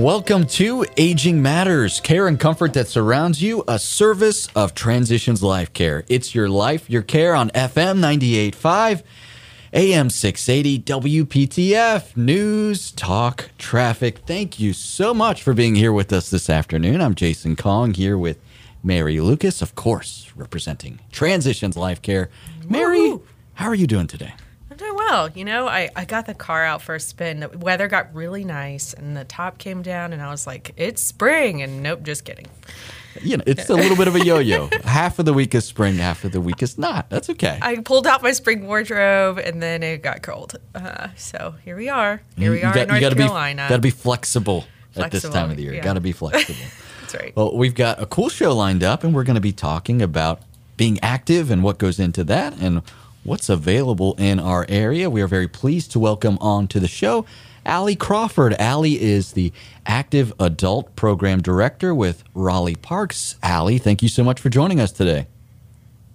Welcome to Aging Matters, care and comfort that surrounds you, a service of Transitions Life Care. It's your life, your care on FM 98.5, AM 680, WPTF, news, talk, traffic. Thank you so much for being here with us this afternoon. I'm Jason Kong here with Mary Lucas, of course, representing Transitions Life Care. Mary, how are you doing today? Well. You know, I, I got the car out for a spin. The weather got really nice and the top came down and I was like, it's spring. And nope, just kidding. You know, it's a little bit of a yo-yo. half of the week is spring, half of the week is not. That's okay. I pulled out my spring wardrobe and then it got cold. Uh, so here we are. Here we You are got- in North you gotta Carolina. Be, gotta be flexible, at this time of the year. yeah. Got to be flexible. That's right. well, we've got a cool show lined up, and we're going to be talking about being active and what goes into that, and what's available in our area. We are very pleased to welcome on to the show Allie Crawford. Allie is the Active Adult Program Director with Raleigh Parks. Allie, thank you so much for joining us today.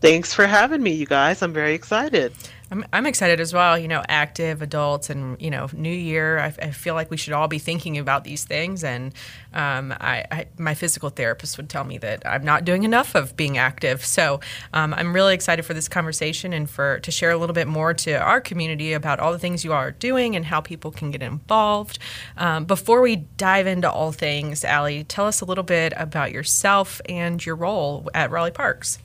Thanks for having me, you guys. I'm very excited. I'm, I'm excited as well. You know, active adults and, you know, new year. I, I feel like we should all be thinking about these things. And um, I, I, my physical therapist would tell me that I'm not doing enough of being active. So um, I'm really excited for this conversation and for to share a little bit more to our community about all the things you are doing and how people can get involved. Um, before we dive into all things, Allie, tell us a little bit about yourself and your role at Raleigh Parks.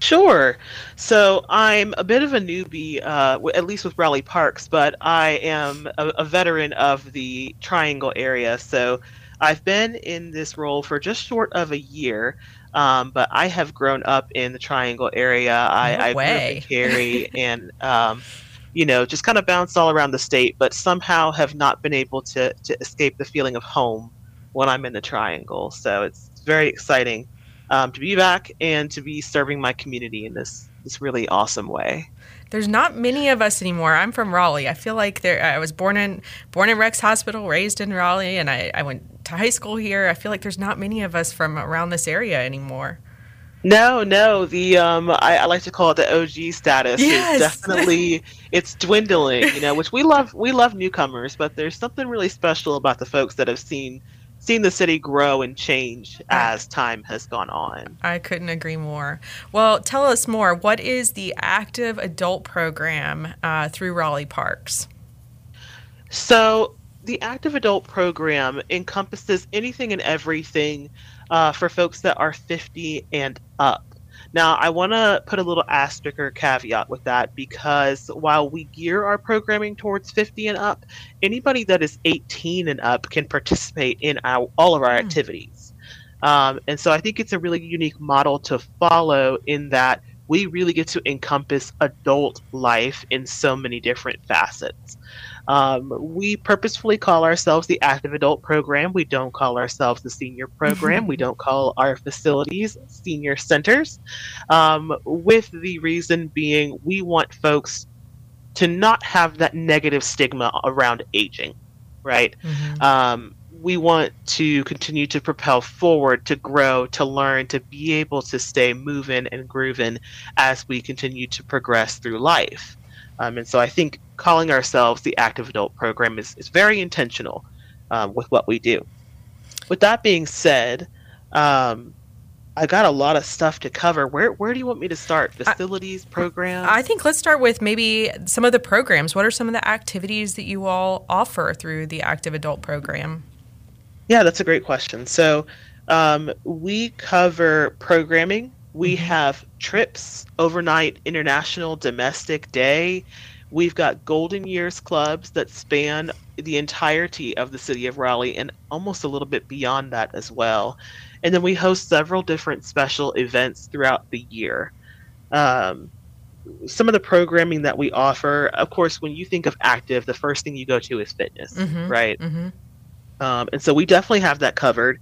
Sure. So I'm a bit of a newbie, uh, at least with Raleigh Parks, but I am a, a veteran of the Triangle area. So I've been in this role for just short of a year, um, but I have grown up in the Triangle area. I, No I grew up in Cary and, um, you know, just kind of bounced all around the state, but somehow have not been able to, to escape the feeling of home when I'm in the Triangle. So it's very exciting um, to be back and to be serving my community in this this really awesome way. There's not many of us anymore. I'm from Raleigh. I feel like there. I was born in born in Rex Hospital, raised in Raleigh, and I, I went to high school here. I feel like there's not many of us from around this area anymore. No, no, the um, I, I like to call it the OG status. Yes. Is definitely it's dwindling. You know, which we love. We love newcomers, but there's something really special about the folks that have seen seen the city grow and change as time has gone on. I couldn't agree more. Well, tell us more. What is the active adult program uh, through Raleigh Parks? So, the active adult program encompasses anything and everything uh, for folks that are 50 and up. Now, I want to put a little asterisk or caveat with that because while we gear our programming towards 50 and up, anybody that is 18 and up can participate in our, all of our Hmm. activities. Um, and so I think it's a really unique model to follow in that we really get to encompass adult life in so many different facets. Um, we purposefully call ourselves the active adult program. We don't call ourselves the senior program. we don't call our facilities senior centers. Um, with the reason being, we want folks to not have that negative stigma around aging, right? Um, we want to continue to propel forward, to grow, to learn, to be able to stay moving and grooving as we continue to progress through life. Um, and so I think calling ourselves the active adult program is, is very intentional um, with what we do. With that being said, um, I got a lot of stuff to cover. Where where do you want me to start? Facilities, programs? I think let's start with maybe some of the programs. What are some of the activities that you all offer through the active adult program? Yeah, that's a great question. So, um, we cover programming. We have trips, overnight, international, domestic day. We've got golden years clubs that span the entirety of the city of Raleigh and almost a little bit beyond that as well. And then we host several different special events throughout the year. Um, some of the programming that we offer, of course, when you think of active, the first thing you go to is fitness, Mhm. right? Mm-hmm. Um, and so we definitely have that covered.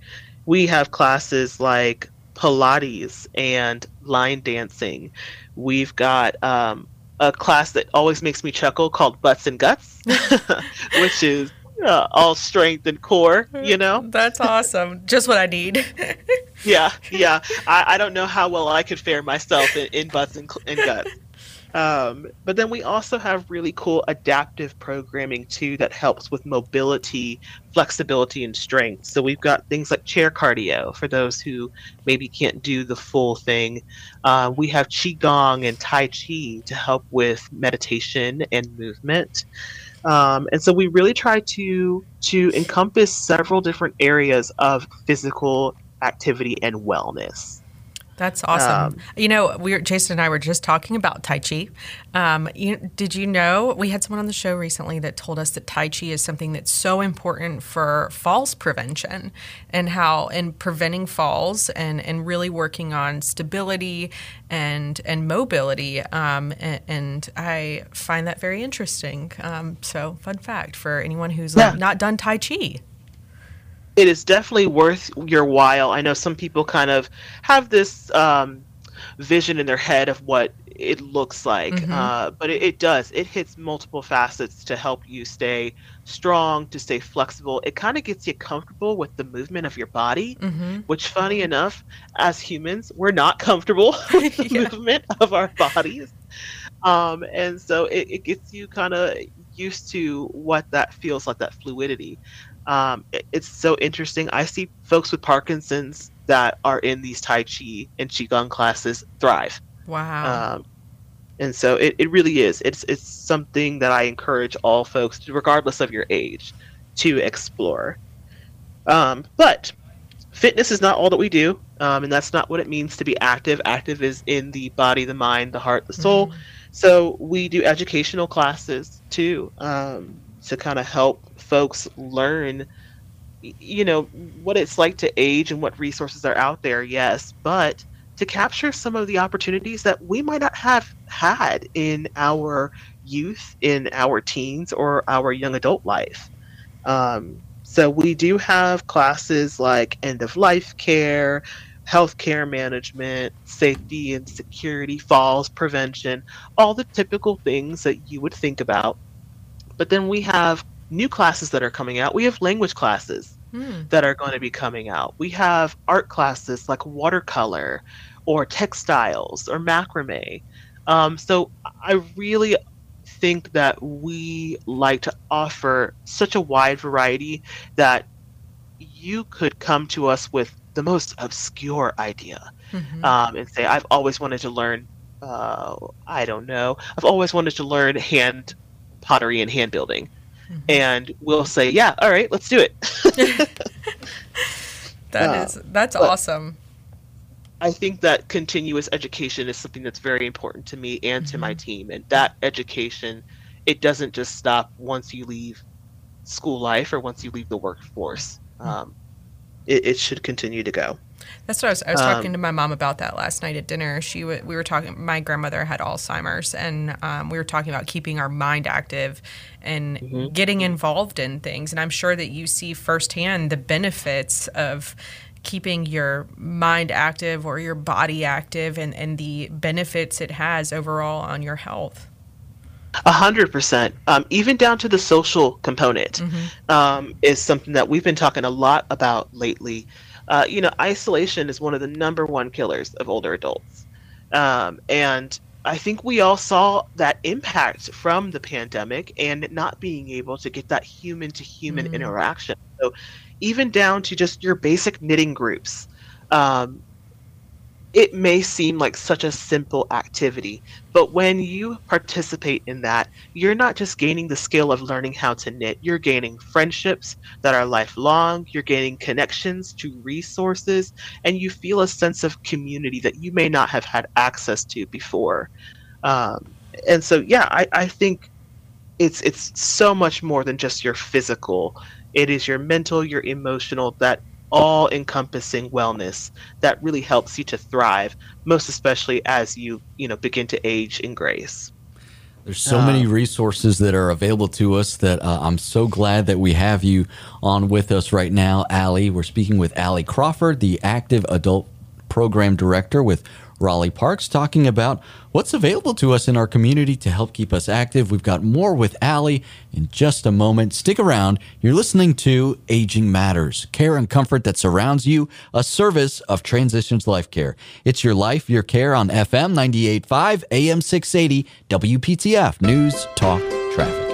We have classes like Pilates and line dancing. We've got um, a class that always makes me chuckle called Butts and Guts, which is uh, all strength and core, you know? That's awesome. Just what I need. Yeah, yeah. I, I don't know how well I could fare myself in, in Butts and, and Guts. Um, but then we also have really cool adaptive programming too that helps with mobility, flexibility, and strength. So we've got things like chair cardio for those who maybe can't do the full thing. Uh, we have qigong and tai chi to help with meditation and movement. Um, and so we really try to to encompass several different areas of physical activity and wellness. That's awesome. Um, you know, we were, Jason and I were just talking about Tai Chi. Um, you, did you know we had someone on the show recently that told us that Tai Chi is something that's so important for falls prevention and how in preventing falls and, and really working on stability and and mobility. Um, and, and, I find that very interesting. Um, so, fun fact for anyone who's yeah. like, not done Tai Chi it is definitely worth your while. I know some people kind of have this um, vision in their head of what it looks like, mm-hmm. uh, but it, it, does. It hits multiple facets to help you stay strong, to stay flexible. It kind of gets you comfortable with the movement of your body, mm-hmm. which, funny enough, as humans, we're not comfortable with the yeah. movement of our bodies. Um, and so it, it gets you kind of used to what that feels like, that fluidity. Um, it, it's so interesting. I see folks with Parkinson's that are in these Tai Chi and Qigong classes thrive. Wow. Um, and so it, it really is. It's it's something that I encourage all folks, regardless of your age, to explore. Um, but fitness is not all that we do, um, and that's not what it means to be active. Active is in the body, the mind, the heart, the soul. Mm-hmm. So we do educational classes too um, to kind of help folks learn you know what it's like to age and what resources are out there yes but to capture some of the opportunities that we might not have had in our youth in our teens or our young adult life. Um, so we do have classes like end of life care healthcare management safety and security falls prevention all the typical things that you would think about. But then we have new classes that are coming out. We have language classes mm. that are going to be coming out. We have art classes like watercolor or textiles or macrame. Um, so I really think that we like to offer such a wide variety that you could come to us with the most obscure idea mm-hmm. um, and say, I've always wanted to learn, uh, I don't know, I've always wanted to learn hand pottery and hand building mm-hmm. and we'll say, "Yeah, all right, let's do it." that uh, is that's awesome. I think that continuous education is something that's very important to me and mm-hmm. to my mm-hmm. team, and that education it doesn't just stop once you leave school life or once you leave the workforce. Mm-hmm. Um, it, it should continue to go. That's what I was. I was um, talking to my mom about that last night at dinner. She w- we were talking. My grandmother had Alzheimer's, and um, we were talking about keeping our mind active and mm-hmm. getting involved in things. And I'm sure that you see firsthand the benefits of keeping your mind active or your body active and, and the benefits it has overall on your health. A hundred percent. Um, even down to the social component mm-hmm. um, is something that we've been talking a lot about lately uh, you know, isolation is one of the number one killers of older adults. Um, and I think we all saw that impact from the pandemic and not being able to get that human to human interaction. So, even down to just your basic knitting groups, um, it may seem like such a simple activity, but when you participate in that, you're not just gaining the skill of learning how to knit, you're gaining friendships that are lifelong, you're gaining connections to resources, and you feel a sense of community that you may not have had access to before. Um, and so, yeah, I, I think it's it's so much more than just your physical. It is your mental, your emotional that all encompassing wellness that really helps you to thrive, most especially as you, you know, begin to age in grace. There's so many resources that are available to us that uh, I'm so glad that we have you on with us right now, Allie. We're speaking with Allie Crawford, the Active Adult Program Director with Raleigh Parks, talking about what's available to us in our community to help keep us active. We've got more with Allie in just a moment. Stick around. You're listening to Aging Matters, care and comfort that surrounds you, a service of Transitions Life Care. It's your life, your care on FM 98.5, AM 680, WPTF, News, Talk, Traffic.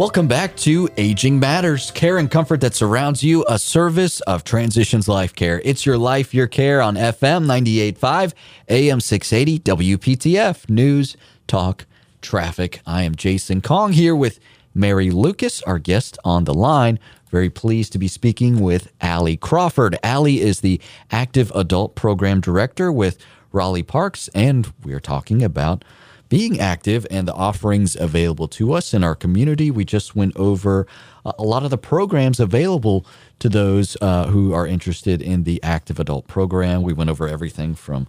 Welcome back to Aging Matters, care and comfort that surrounds you, a service of Transitions Life Care. It's your life, your care on FM 98.5, AM 680, WPTF, News, Talk, Traffic. I am Jason Kong here with Mary Lucas, our guest on the line. Very pleased to be speaking with Allie Crawford. Allie is the Active Adult Program Director with Raleigh Parks, and we're talking about being active and the offerings available to us in our community. We just went over a lot of the programs available to those uh, who are interested in the active adult program. We went over everything from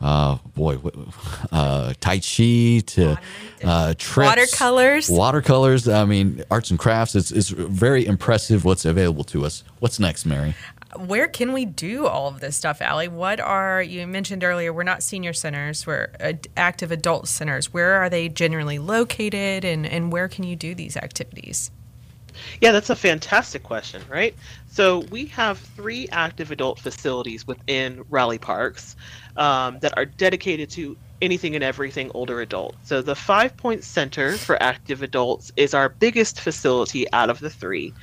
uh, boy, uh, Tai Chi to uh, trips, watercolors. Watercolors. I mean, arts and crafts. It's, it's very impressive what's available to us. What's next, Mary? Where can we do all of this stuff, Allie? What are you mentioned earlier? We're not senior centers; we're active adult centers. Where are they generally located, and and where can you do these activities? Yeah, that's a fantastic question, right? So we have three active adult facilities within Raleigh Parks um, that are dedicated to anything and everything older adult. So the Five Point Center for Active Adults is our biggest facility out of the three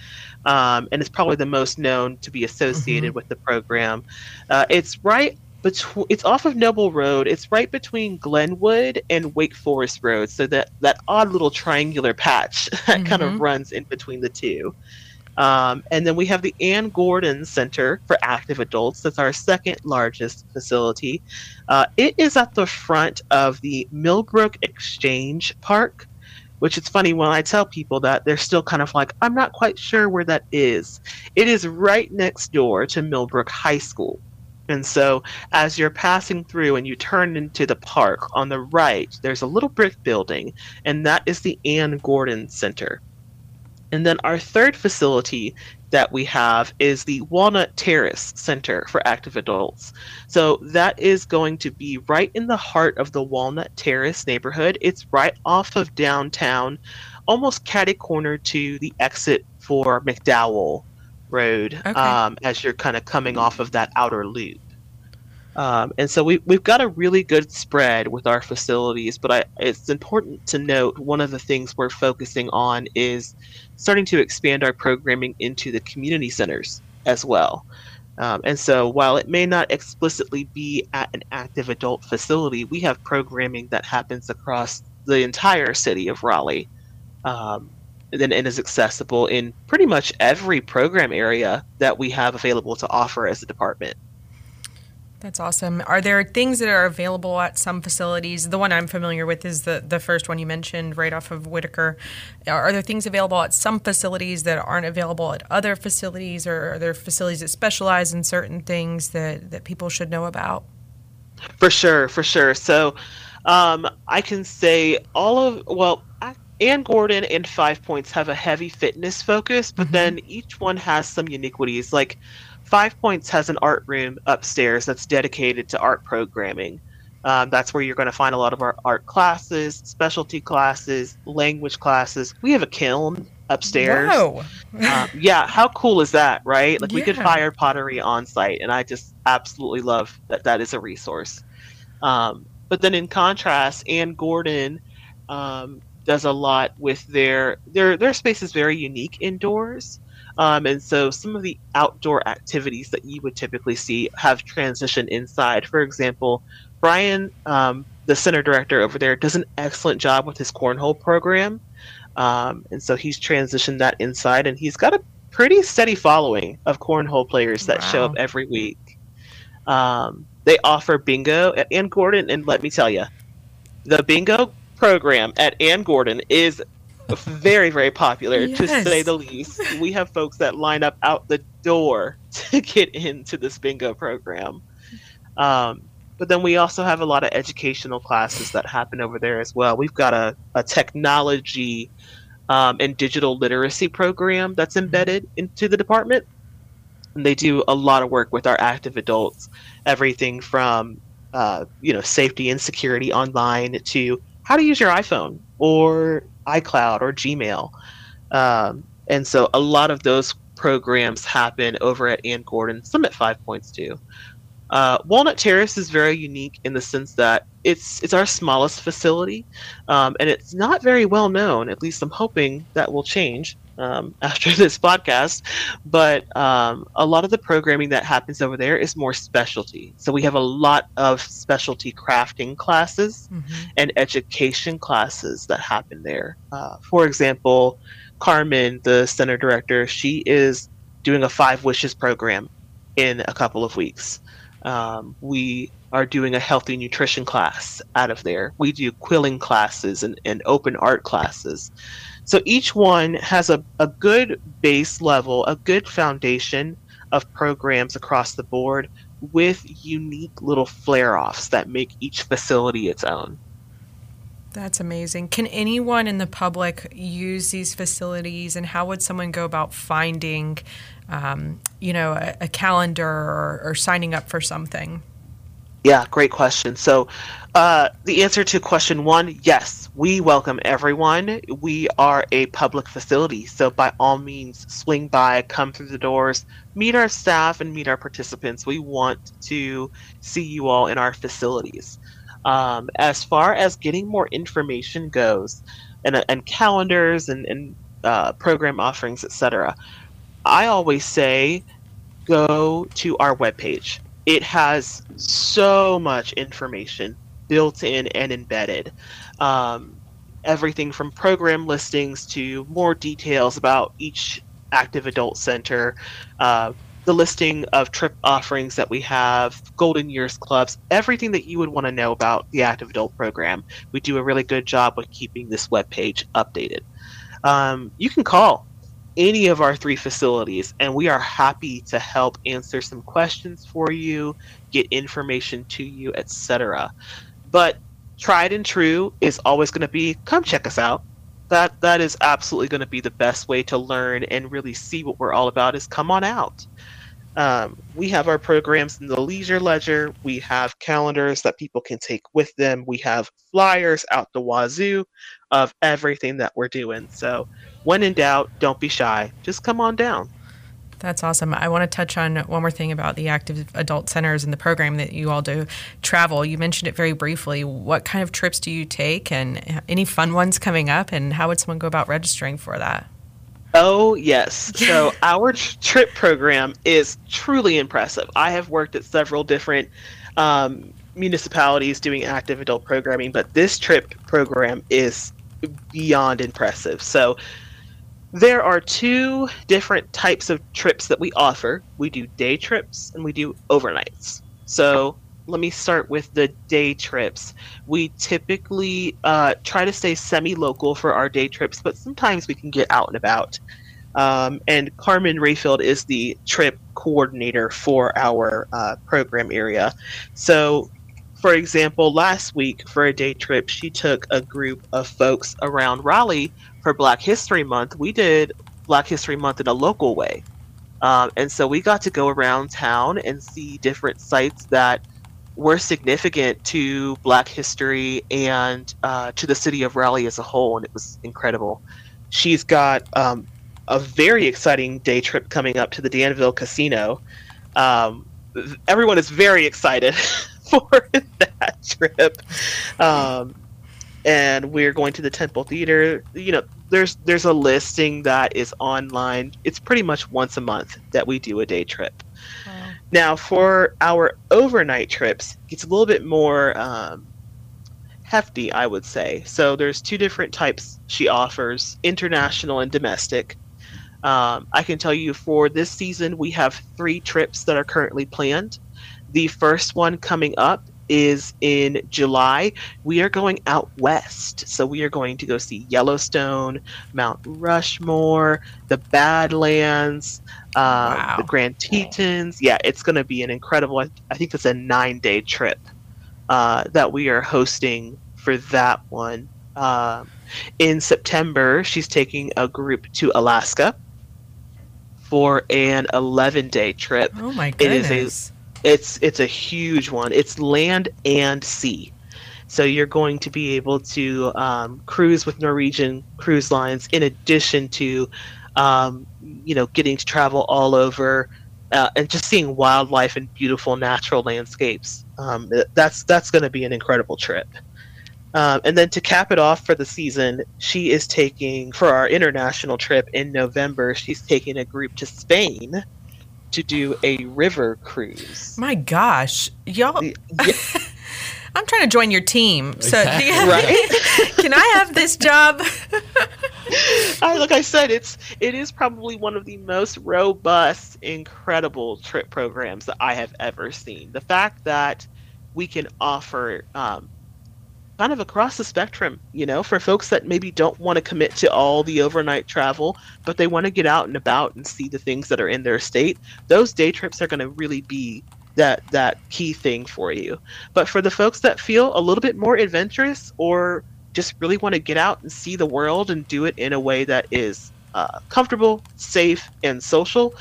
um, and it's probably the most known to be associated mm-hmm. with the program. Uh, it's right between it's off of Noble Road. It's right between Glenwood and Wake Forest Road. So that that odd little triangular patch that mm-hmm. kind of runs in between the two. Um, and then we have the Anne Gordon Center for Active Adults. That's our second largest facility. Uh, it is at the front of the Millbrook Exchange Park which it's funny when I tell people that they're still kind of like, I'm not quite sure where that is. It is right next door to Millbrook High School. And so as you're passing through and you turn into the park on the right, there's a little brick building, and that is the Anne Gordon Center. And then our third facility that we have is the Walnut Terrace Center for Active Adults. So that is going to be right in the heart of the Walnut Terrace neighborhood. It's right off of downtown, almost catty corner to the exit for McDowell Road okay. um, as you're kind of coming off of that outer loop. Um, and so we, we've got a really good spread with our facilities, but I, it's important to note one of the things we're focusing on is starting to expand our programming into the community centers as well. Um, and so while it may not explicitly be at an active adult facility, we have programming that happens across the entire city of Raleigh um, and, and is accessible in pretty much every program area that we have available to offer as a department. That's awesome. Are there things that are available at some facilities? The one I'm familiar with is the, the first one you mentioned right off of Whitaker. Are there things available at some facilities that aren't available at other facilities, or are there facilities that specialize in certain things that, that people should know about? For sure, for sure. So um, I can say all of, well, Anne Gordon and Five Points have a heavy fitness focus, but mm-hmm. then each one has some uniquities. Like, Five Points has an art room upstairs that's dedicated to art programming. Um, that's where you're going to find a lot of our art classes, specialty classes, language classes. We have a kiln upstairs. Wow. uh, yeah, how cool is that, right? Like yeah. we could fire pottery on site, and I just absolutely love that that is a resource. Um, but then in contrast, Anne Gordon um, does a lot with their their their space is very unique indoors. Um, and so some of the outdoor activities that you would typically see have transitioned inside. For example, Brian, um, the center director over there, does an excellent job with his cornhole program. Um, and so he's transitioned that inside, and he's got a pretty steady following of cornhole players that wow. show up every week. Um, they offer bingo at Anne Gordon, and let me tell you, the bingo program at Anne Gordon is very very popular yes. to say the least. We have folks that line up out the door to get into this bingo program. Um, but then we also have a lot of educational classes that happen over there as well. We've got a, a technology um, and digital literacy program that's embedded into the department. And they do a lot of work with our active adults, everything from uh, you know safety and security online to how to use your iPhone or iCloud or Gmail. Um, and so a lot of those programs happen over at Anne Gordon, some at Five Points too. Uh, Walnut Terrace is very unique in the sense that it's it's our smallest facility, um, and it's not very well known. At least I'm hoping that will change um, after this podcast. But um, a lot of the programming that happens over there is more specialty. So we have a lot of specialty crafting classes mm-hmm. and education classes that happen there. Uh, for example, Carmen, the center director, she is doing a Five Wishes program in a couple of weeks. Um, we are doing a healthy nutrition class out of there. We do quilling classes and, and open art classes. So each one has a, a good base level, a good foundation of programs across the board with unique little flare offs that make each facility its own. That's amazing. Can anyone in the public use these facilities, and how would someone go about finding, um, you know, a, a calendar or, or, signing up for something? Yeah, great question. So, uh, the answer to question one, yes, we welcome everyone. We are a public facility, so by all means, swing by, come through the doors, meet our staff, and meet our participants. We want to see you all in our facilities. Um, as far as getting more information goes, and, and calendars and, and uh, program offerings, etc., I always say go to our webpage. It has so much information built in and embedded. Um, everything from program listings to more details about each active adult center, uh, the listing of trip offerings that we have, Golden Years clubs, everything that you would want to know about the Active Adult program. We do a really good job with keeping this web page updated. Um, you can call any of our three facilities, and we are happy to help answer some questions for you, get information to you, etc. But tried and true is always going to be come check us out. That that is absolutely going to be the best way to learn and really see what we're all about. Is come on out. Um, we have our programs in the leisure ledger. We have calendars that people can take with them. We have flyers out the wazoo of everything that we're doing. So, when in doubt, don't be shy. Just come on down. That's awesome. I want to touch on one more thing about the active adult centers and the program that you all do. Travel, you mentioned it very briefly. What kind of trips do you take and any fun ones coming up? And how would someone go about registering for that? Oh, yes. So our trip program is truly impressive. I have worked at several different um, municipalities doing active adult programming, but this trip program is beyond impressive. So there are two different types of trips that we offer. We do day trips and we do overnights. So let me start with the day trips. We typically uh, try to stay semi local for our day trips, but sometimes we can get out and about. Um, and Carmen Rayfield is the trip coordinator for our uh, program area. So, for example, last week for a day trip, she took a group of folks around Raleigh for Black History Month. We did Black History Month in a local way. Um, and so we got to go around town and see different sites that were significant to Black history and uh, to the city of Raleigh as a whole, and it was incredible. She's got um, a very exciting day trip coming up to the Danville Casino. Um, everyone is very excited for that trip. Um, and we're going to the Temple Theater. You know, there's there's a listing that is online. It's pretty much once a month that we do a day trip. Now, for our overnight trips, it's a little bit more um, hefty, I would say. So there's two different types she offers: international and domestic. Um, I can tell you for this season, we have three trips that are currently planned. The first one coming up is in July. We are going out west. So we are going to go see Yellowstone, Mount Rushmore, the Badlands, uh, wow. the Grand Tetons. Yeah, it's going to be an incredible, I think it's a nine day trip uh, that we are hosting for that one. Uh, in September, she's taking a group to Alaska for an 11 day trip. Oh my It is goodness. a it's it's a huge one. It's land and sea. So you're going to be able to um, cruise with Norwegian cruise lines in addition to um, you know getting to travel all over uh, and just seeing wildlife and beautiful natural landscapes. Um, that's that's going to be an incredible trip. Um, and then to cap it off for the season, she is taking for our international trip in November. She's taking a group to Spain to do a river cruise. my gosh, y'all! Yeah, I'm trying to join your team. So, Exactly. right? can I have this job? I, like I said, it's it is probably one of the most robust, incredible trip programs that I have ever seen. The fact that we can offer um, kind of across the spectrum, you know, for folks that maybe don't want to commit to all the overnight travel, but they want to get out and about and see the things that are in their state. Those day trips are going to really be that that key thing for you. But for the folks that feel a little bit more adventurous or just really want to get out and see the world and do it in a way that is uh, comfortable, safe, and social,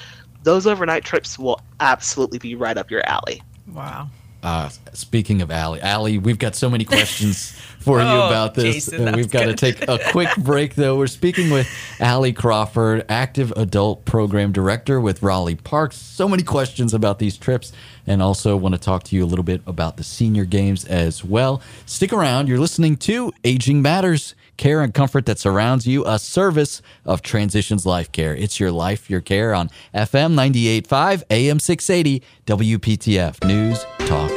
those overnight trips will absolutely be right up your alley. Wow. Uh, speaking of Allie, Allie, we've got so many questions for you Oh, about this. Jason, and we've got to take a quick break, though. We're speaking with Allie Crawford, Active Adult Program Director with Raleigh Parks. So many questions about these trips, and also want to talk to you a little bit about the senior games as well. Stick around. You're listening to Aging Matters. Care and comfort that surrounds you, a service of Transitions Life Care. It's your life, your care on FM 98.5, AM 680, WPTF News, Talk,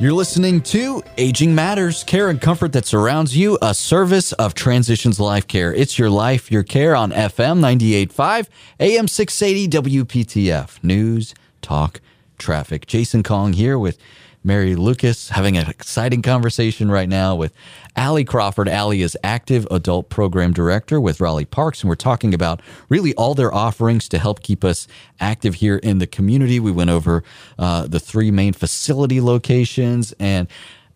You're listening to Aging Matters, care and comfort that surrounds you, a service of Transitions Life Care. It's your life, your care on FM 98.5, AM 680, WPTF. News, talk, traffic. Jason Kong here with Mary Lucas, having an exciting conversation right now with Allie Crawford. Allie is Active Adult Program Director with Raleigh Parks, and we're talking about really all their offerings to help keep us active here in the community. We went over uh, the three main facility locations and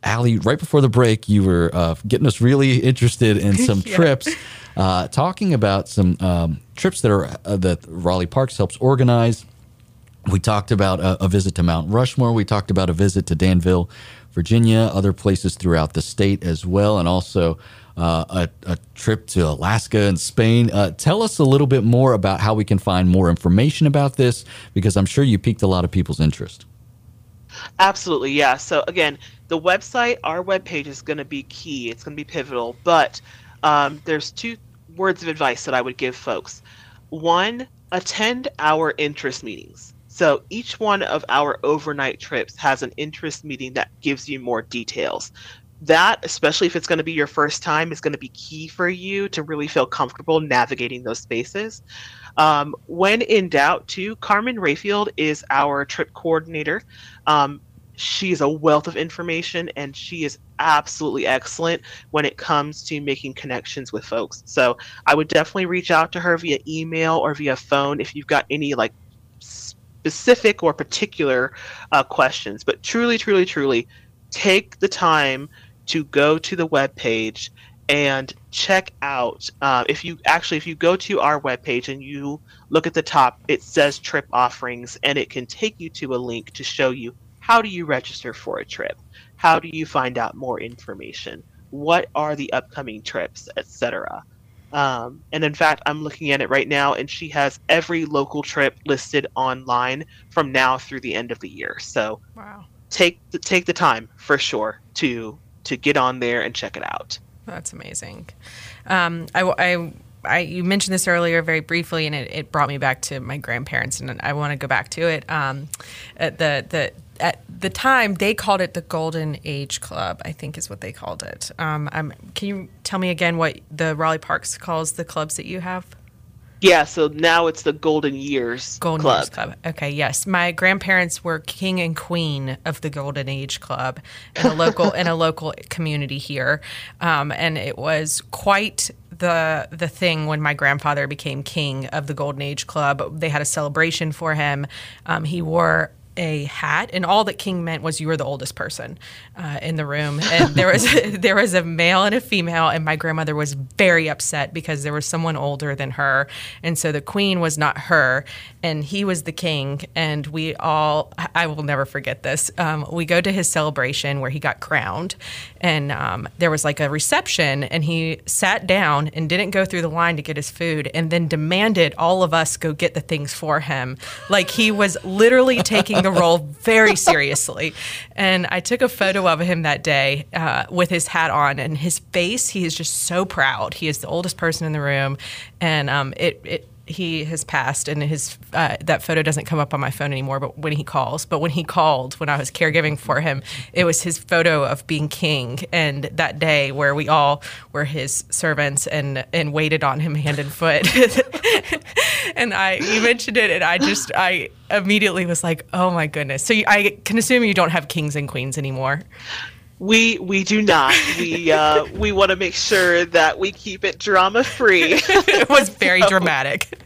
Allie, right before the break, you were uh, getting us really interested in some Yeah. trips, uh, talking about some um, trips that are uh, that Raleigh Parks helps organize. We talked about a, a visit to Mount Rushmore. We talked about a visit to Danville, Virginia, other places throughout the state as well, and also uh, a, a trip to Alaska and Spain. Uh, tell us a little bit more about how we can find more information about this, because I'm sure you piqued a lot of people's interest. Absolutely, yeah. So again, the website, our webpage is going to be key. It's going to be pivotal. But um, there's two words of advice that I would give folks. One, attend our interest meetings. So each one of our overnight trips has an interest meeting that gives you more details. That, especially if it's going to be your first time, is going to be key for you to really feel comfortable navigating those spaces. Um, when in doubt, too, Carmen Rayfield is our trip coordinator. Um, she is a wealth of information and she is absolutely excellent when it comes to making connections with folks. So I would definitely reach out to her via email or via phone if you've got any like specific or particular uh, questions. But truly, truly, truly, take the time to go to the web page and check out uh, if you actually if you go to our webpage and you look at the top it says trip offerings and it can take you to a link to show you how do you register for a trip? How do you find out more information? What are the upcoming trips etc um, and in fact i'm looking at it right now and she has every local trip listed online from now through the end of the year so Wow. take the take the time for sure to to get on there and check it out That's amazing. Um, I, I, I, you mentioned this earlier very briefly, and it, it brought me back to my grandparents, and I want to go back to it. Um, at the the at the time they called it the Golden Age Club, I think is what they called it. Um, can you tell me again what the Raleigh Parks calls the clubs that you have? Yeah, so now it's the Golden Years Golden Club. Years Club. Okay, yes. My grandparents were king and queen of the Golden Age Club in a local in a local community here, um, and it was quite the the thing when my grandfather became king of the Golden Age Club. They had a celebration for him. Um, he wore a hat, and all that king meant was you were the oldest person uh, in the room. And there was there was a male and a female, and my grandmother was very upset because there was someone older than her, and so the queen was not her, and he was the king. And we all, I will never forget this. Um, we go to his celebration where he got crowned, and um, there was like a reception, and he sat down and didn't go through the line to get his food, and then demanded all of us go get the things for him, like he was literally taking the role very seriously. And I took a photo of him that day uh, with his hat on and his face. He is just so proud. He is the oldest person in the room, and um, it, it he has passed and his uh, that photo doesn't come up on my phone anymore but when he calls but when he called when i was caregiving for him it was his photo of being king and that day where we all were his servants and and waited on him hand and foot. And i you mentioned it and i just i immediately was like oh my goodness. So you, i can assume you don't have kings and queens anymore we we do not. We uh, we want to make sure that we keep it drama free. it was very so, dramatic.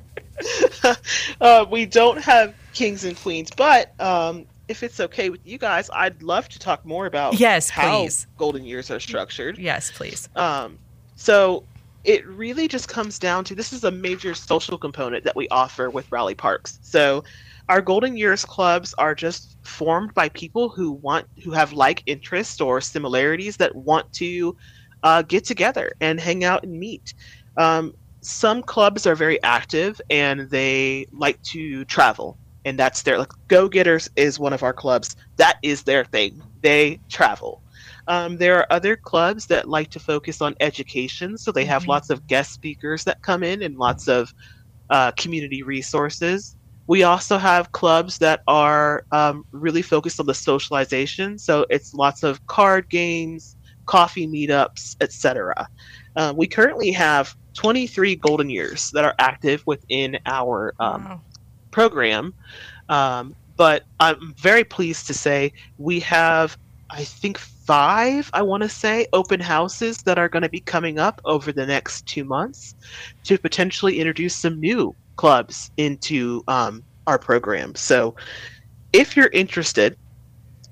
uh, we don't have kings and queens, but um, if it's okay with you guys, I'd love to talk more about yes, how please. golden years are structured. Yes, please. Um, so it really just comes down to this is a major social component that we offer with Raleigh Parks. So our golden years clubs are just formed by people who want who have like interests or similarities that want to uh, get together and hang out and meet. Um, some clubs are very active and they like to travel and that's their like go getters is one of our clubs. That is their thing. They travel. Um, there are other clubs that like to focus on education so they have mm-hmm. lots of guest speakers that come in and lots of uh, community resources we also have clubs that are um, really focused on the socialization. So it's lots of card games, coffee meetups, etc. Uh, we currently have 23 golden years that are active within our um, wow. program. Um, but I'm very pleased to say we have, I think, five, I want to say, open houses that are going to be coming up over the next two months to potentially introduce some new clubs into um, our program. So if you're interested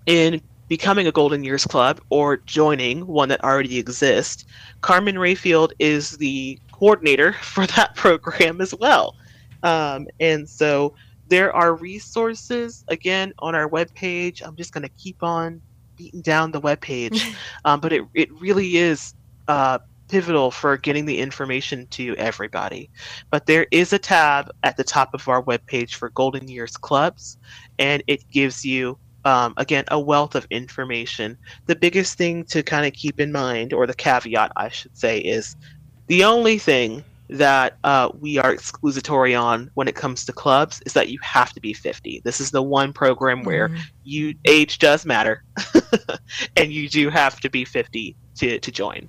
in becoming a Golden Years Club or joining one that already exists, Carmen Rayfield is the coordinator for that program as well. Um, and so there are resources again on our webpage. I'm just going to keep on beating down the webpage, um, but it, it really is uh, pivotal for getting the information to everybody. But there is a tab at the top of our webpage for Golden Years Clubs, and it gives you, um, again, a wealth of information. The biggest thing to kind of keep in mind, or the caveat, I should say, is the only thing that uh, we are exclusatory on when it comes to clubs is that you have to be 50. This is the one program where mm. you age does matter, and you do have to be 50 to, to join.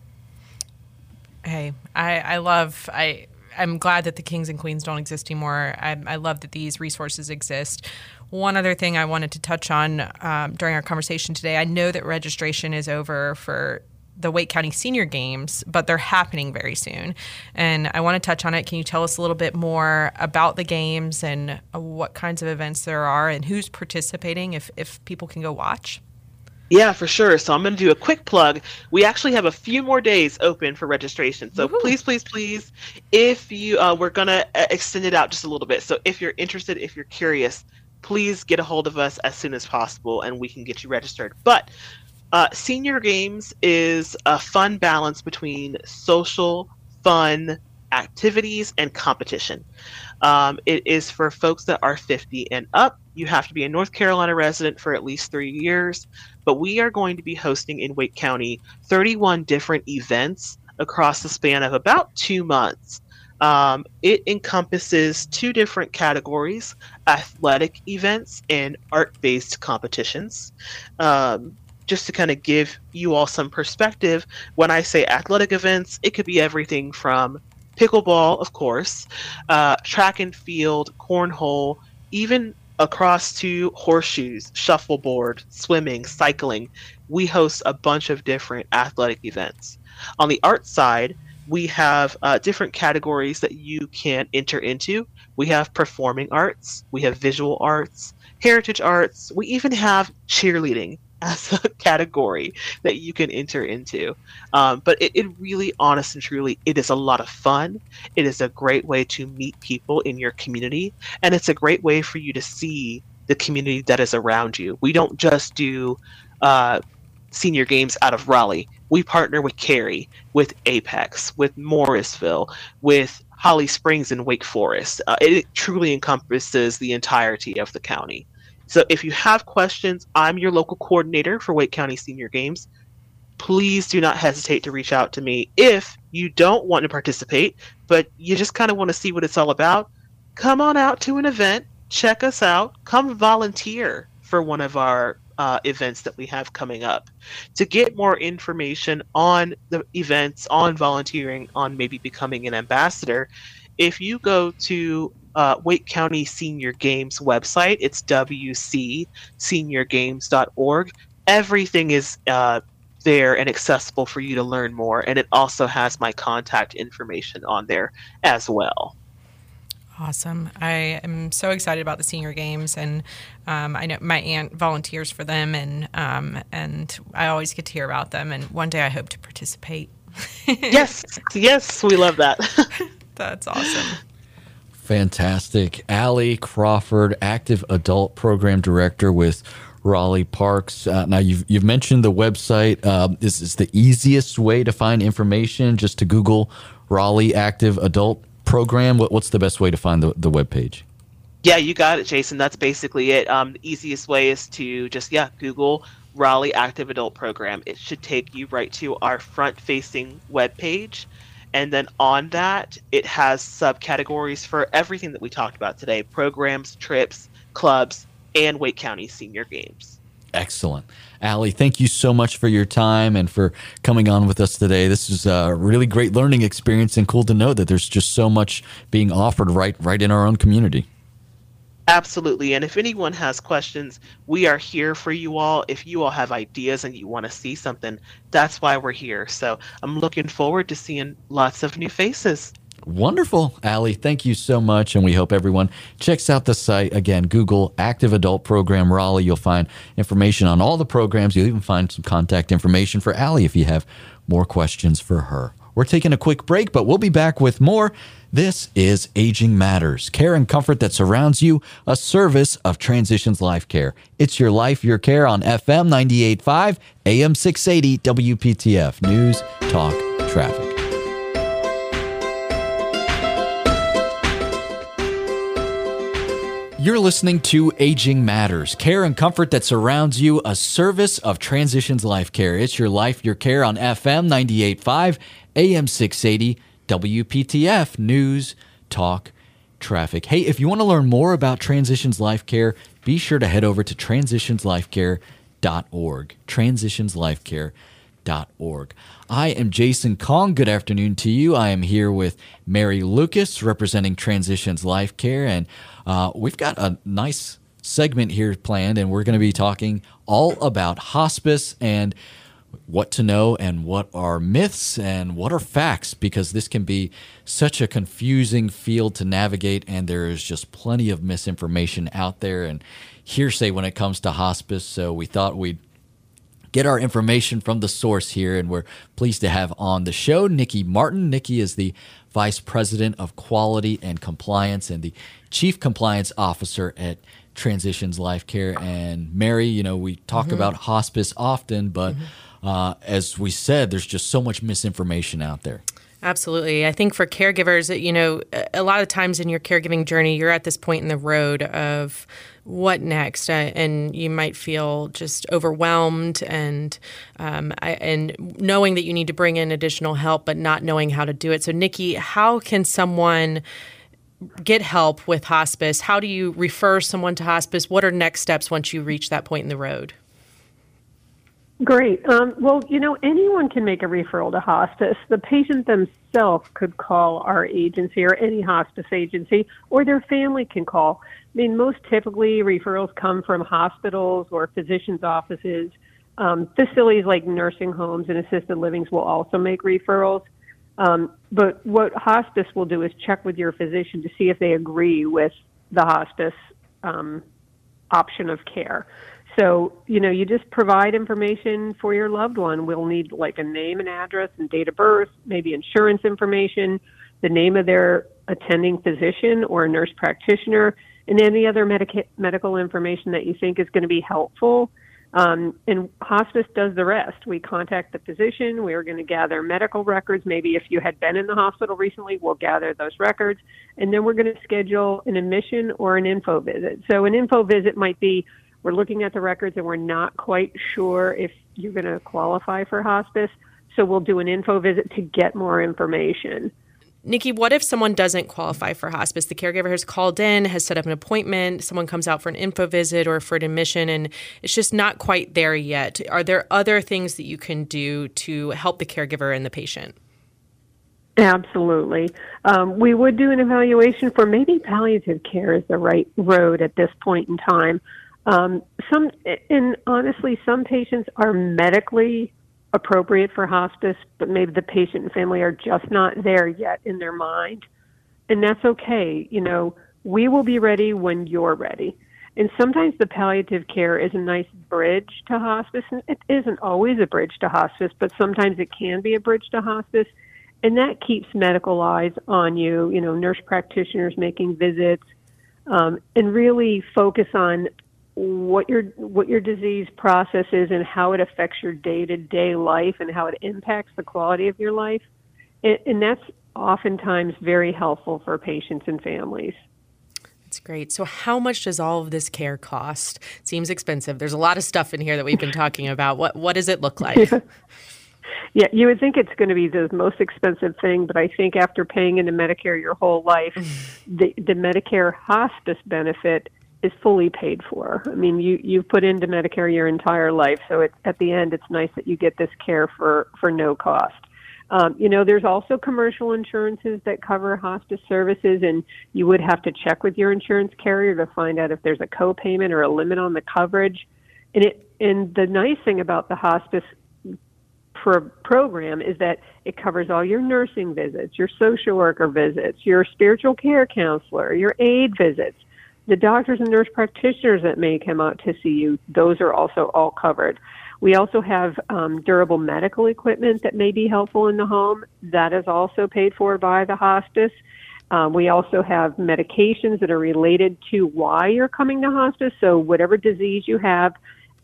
Hey, I, I love I I'm glad that the kings and queens don't exist anymore. I, I love that these resources exist. One other thing I wanted to touch on um, during our conversation today, I know that registration is over for the Wake County Senior Games, but they're happening very soon. And I want to touch on it. Can you tell us a little bit more about the games and what kinds of events there are and who's participating if, if people can go watch? Yeah, for sure. So I'm going to do a quick plug. We actually have a few more days open for registration. So Woo-hoo. please, please, please, if you, uh, we're going to uh, extend it out just a little bit. So if you're interested, if you're curious, please get a hold of us as soon as possible and we can get you registered. But uh, Senior Games is a fun balance between social, fun activities, and competition. Um, it is for folks that are 50 and up. You have to be a North Carolina resident for at least three years but we are going to be hosting in Wake County 31 different events across the span of about two months. Um, it encompasses two different categories athletic events and art based competitions. Um, just to kind of give you all some perspective, when I say athletic events, it could be everything from pickleball, of course, uh, track and field, cornhole, even across to horseshoes, shuffleboard, swimming, cycling. We host a bunch of different athletic events. On the art side, we have uh, different categories that you can enter into. We have performing arts, we have visual arts, heritage arts, we even have cheerleading as a category that you can enter into. Um, but it, it really, honest and truly, it is a lot of fun. It is a great way to meet people in your community, and it's a great way for you to see the community that is around you. We don't just do uh, senior games out of Raleigh. We partner with Cary, with Apex, with Morrisville, with Holly Springs and Wake Forest. Uh, it truly encompasses the entirety of the county. So if you have questions, I'm your local coordinator for Wake County Senior Games. Please do not hesitate to reach out to me. If you don't want to participate, but you just kind of want to see what it's all about, come on out to an event, check us out, come volunteer for one of our uh, events that we have coming up. To get more information on the events, on volunteering, on maybe becoming an ambassador, if you go to uh, Wake County Senior Games website, it's wcseniorgames.org. Everything is uh, there and accessible for you to learn more, and it also has my contact information on there as well. Awesome. I am so excited about the senior games, and um, I know my aunt volunteers for them, and um, and I always get to hear about them. And one day I hope to participate. yes, yes, we love that. That's awesome. Fantastic. Allie Crawford, active adult program director with Raleigh Parks. Uh, now, you've, you've mentioned the website. Uh, this is the easiest way to find information, just to Google Raleigh Active Adult program? What, what's the best way to find the, the web page? Yeah, you got it, Jason. That's basically it. Um, the easiest way is to just, yeah, Google Raleigh Active Adult Program. It should take you right to our front facing web page. And then on that, it has subcategories for everything that we talked about today programs, trips, clubs, and Wake County senior games. Excellent. Allie, thank you so much for your time and for coming on with us today. This is a really great learning experience and cool to know that there's just so much being offered right right in our own community. Absolutely. And if anyone has questions, we are here for you all. If you all have ideas and you want to see something, that's why we're here. So I'm looking forward to seeing lots of new faces. Wonderful, Allie. Thank you so much. And we hope everyone checks out the site. Again, Google Active Adult Program Raleigh. You'll find information on all the programs. You'll even find some contact information for Allie if you have more questions for her. We're taking a quick break, but we'll be back with more. This is Aging Matters, care and comfort that surrounds you, a service of Transitions Life Care. It's your life, your care on FM 98.5, AM 680, WPTF. News, talk, traffic. You're listening to Aging Matters, care and comfort that surrounds you, a service of Transitions Life Care. It's your life, your care on FM 98.5, AM 680, WPTF, news, talk, traffic. Hey, if you want to learn more about Transitions Life Care, be sure to head over to transitionslifecare.org. Transitionslifecare.org. I am Jason Kong. Good afternoon to you. I am here with Mary Lucas representing Transitions Life Care and uh, we've got a nice segment here planned, and we're going to be talking all about hospice and what to know and what are myths and what are facts because this can be such a confusing field to navigate and there is just plenty of misinformation out there and hearsay when it comes to hospice so we thought we'd get our information from the source here and we're pleased to have on the show nikki martin nikki is the vice president of quality and compliance and the chief compliance officer at Transitions Life Care. And Mary, you know, we talk mm-hmm. about hospice often, but mm-hmm. uh, as we said, there's just so much misinformation out there. Absolutely. I think for caregivers, you know, a lot of times in your caregiving journey, you're at this point in the road of what next, and you might feel just overwhelmed and um, and knowing that you need to bring in additional help, but not knowing how to do it. So, Nikki, how can someone get help with hospice? How do you refer someone to hospice? What are next steps once you reach that point in the road? Great. Um, well, you know, anyone can make a referral to hospice. The patient themselves could call our agency or any hospice agency, or their family can call. I mean, most typically referrals come from hospitals or physicians' offices. Um, facilities like nursing homes and assisted livings will also make referrals. Um, but what hospice will do is check with your physician to see if they agree with the hospice um, option of care. So, you know, you just provide information for your loved one. We'll need like a name and address and date of birth, maybe insurance information, the name of their attending physician or nurse practitioner, and any other medica- medical information that you think is going to be helpful. Um, and hospice does the rest. We contact the physician. We're going to gather medical records. Maybe if you had been in the hospital recently, we'll gather those records. And then we're going to schedule an admission or an info visit. So, an info visit might be we're looking at the records and we're not quite sure if you're going to qualify for hospice. So, we'll do an info visit to get more information. Nikki, what if someone doesn't qualify for hospice? The caregiver has called in, has set up an appointment, someone comes out for an info visit or for an admission, and it's just not quite there yet. Are there other things that you can do to help the caregiver and the patient? Absolutely. Um, we would do an evaluation for maybe palliative care is the right road at this point in time. Um, some, and honestly, some patients are medically appropriate for hospice, but maybe the patient and family are just not there yet in their mind. And that's okay. You know, we will be ready when you're ready. And sometimes the palliative care is a nice bridge to hospice. And it isn't always a bridge to hospice, but sometimes it can be a bridge to hospice. And that keeps medical eyes on you, you know, nurse practitioners making visits, um, and really focus on what your what your disease process is and how it affects your day to day life and how it impacts the quality of your life, and, and that's oftentimes very helpful for patients and families. That's great. So, how much does all of this care cost? It seems expensive. There's a lot of stuff in here that we've been talking about. What what does it look like? Yeah. Yeah, you would think it's going to be the most expensive thing, but I think after paying into Medicare your whole life, the the Medicare hospice benefit is fully paid for. I mean, you you've put into Medicare your entire life, so it, at the end, it's nice that you get this care for for no cost. Um, you know, there's also commercial insurances that cover hospice services, and you would have to check with your insurance carrier to find out if there's a copayment or a limit on the coverage. And it and the nice thing about the hospice pro- program is that it covers all your nursing visits, your social worker visits, your spiritual care counselor, your aide visits the doctors and nurse practitioners that may come out to see you, those are also all covered. We also have um, durable medical equipment that may be helpful in the home. That is also paid for by the hospice. Um, we also have medications that are related to why you're coming to hospice. So, whatever disease you have,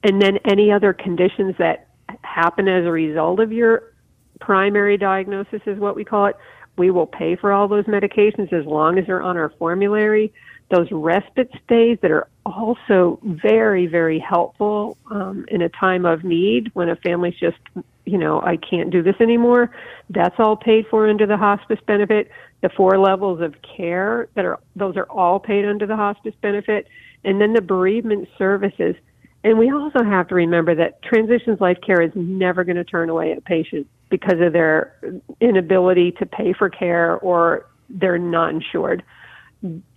and then any other conditions that happen as a result of your primary diagnosis, is what we call it. We will pay for all those medications as long as they're on our formulary those respite stays that are also very, very helpful um, in a time of need when a family's just, you know, I can't do this anymore. That's all paid for under the hospice benefit. The four levels of care that are those are all paid under the hospice benefit, and then the bereavement services. And we also have to remember that Transitions Life Care is never going to turn away a patient because of their inability to pay for care or they're not insured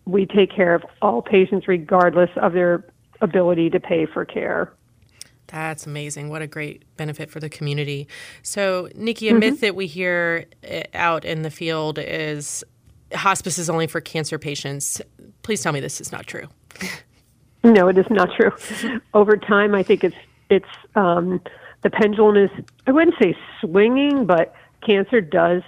we take care of all patients regardless of their ability to pay for care. That's amazing. What a great benefit for the community. So, Nikki, a mm-hmm. myth that we hear eh, out in the field is hospice is only for cancer patients. Please tell me this is not true. no, it is not true. Over time, I think it's it's um, the pendulum is I wouldn't say swinging, but cancer does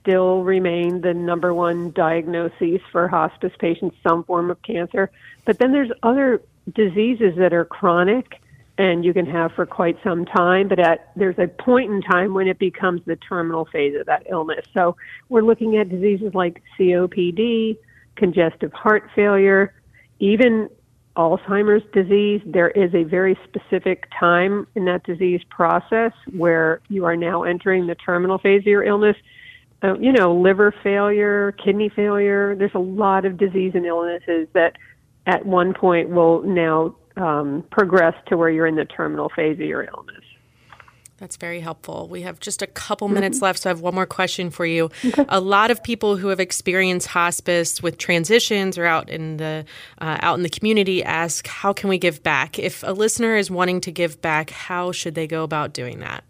still remain the number one diagnosis for hospice patients, some form of cancer. But then there's other diseases that are chronic and you can have for quite some time, but at there's a point in time when it becomes the terminal phase of that illness. So we're looking at diseases like COPD, congestive heart failure, even Alzheimer's disease. There is a very specific time in that disease process where you are now entering the terminal phase of your illness uh, you know, liver failure, kidney failure. There's a lot of disease and illnesses that at one point will now um, progress to where you're in the terminal phase of your illness. That's very helpful. We have just a couple minutes left, so I have one more question for you. Okay. A lot of people who have experienced hospice with transitions or out in the uh, out in the community ask, "How can we give back?" If a listener is wanting to give back, how should they go about doing that?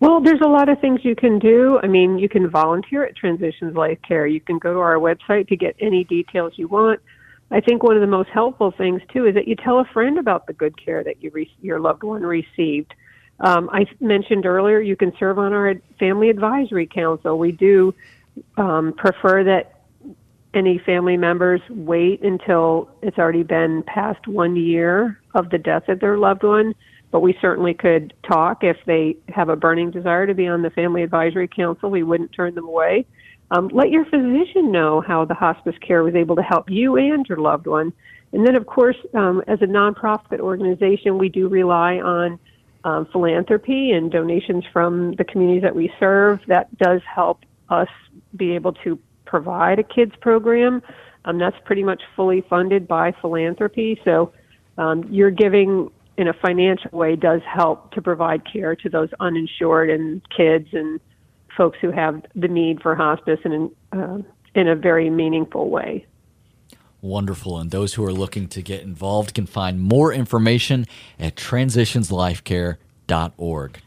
Well, there's a lot of things you can do. I mean, you can volunteer at Transitions Life Care. You can go to our website to get any details you want. I think one of the most helpful things too is that you tell a friend about the good care that you re- your loved one received. Um, I mentioned earlier you can serve on our Family Advisory Council. We do um, prefer that any family members wait until it's already been past one year of the death of their loved one but we certainly could talk if they have a burning desire to be on the Family Advisory Council. We wouldn't turn them away. Um, let your physician know how the hospice care was able to help you and your loved one. And then, of course, um, as a nonprofit organization, we do rely on um, philanthropy and donations from the communities that we serve. That does help us be able to provide a kids program. Um, that's pretty much fully funded by philanthropy. So um, you're giving in a financial way does help to provide care to those uninsured and kids and folks who have the need for hospice in, uh, in a very meaningful way. Wonderful. And those who are looking to get involved can find more information at transitionslifecare.org. Org.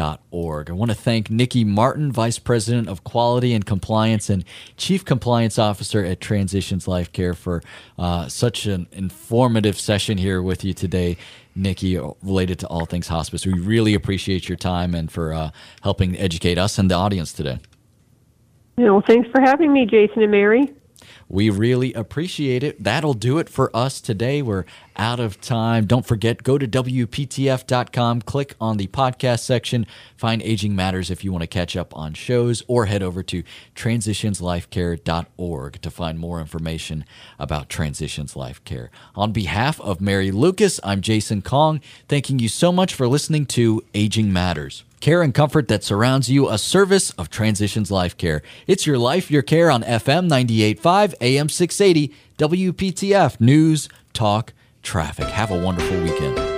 I want to thank Nikki Martin, Vice President of Quality and Compliance and Chief Compliance Officer at Transitions Life Care, for uh, such an informative session here with you today, Nikki, related to all things hospice. We really appreciate your time and for uh, helping educate us and the audience today. Know, thanks for having me, Jason and Mary. We really appreciate it. That'll do it for us today. We're out of time. Don't forget, go to WPTF.com, click on the podcast section, find Aging Matters if you want to catch up on shows, or head over to transitionslifecare.org to find more information about Transitions Life Care. On behalf of Mary Lucas, I'm Jason Kong, thanking you so much for listening to Aging Matters care and comfort that surrounds you, a service of Transitions Life Care. It's your life, your care on FM 98.5, AM 680, WPTF News, Talk, Traffic. Have a wonderful weekend.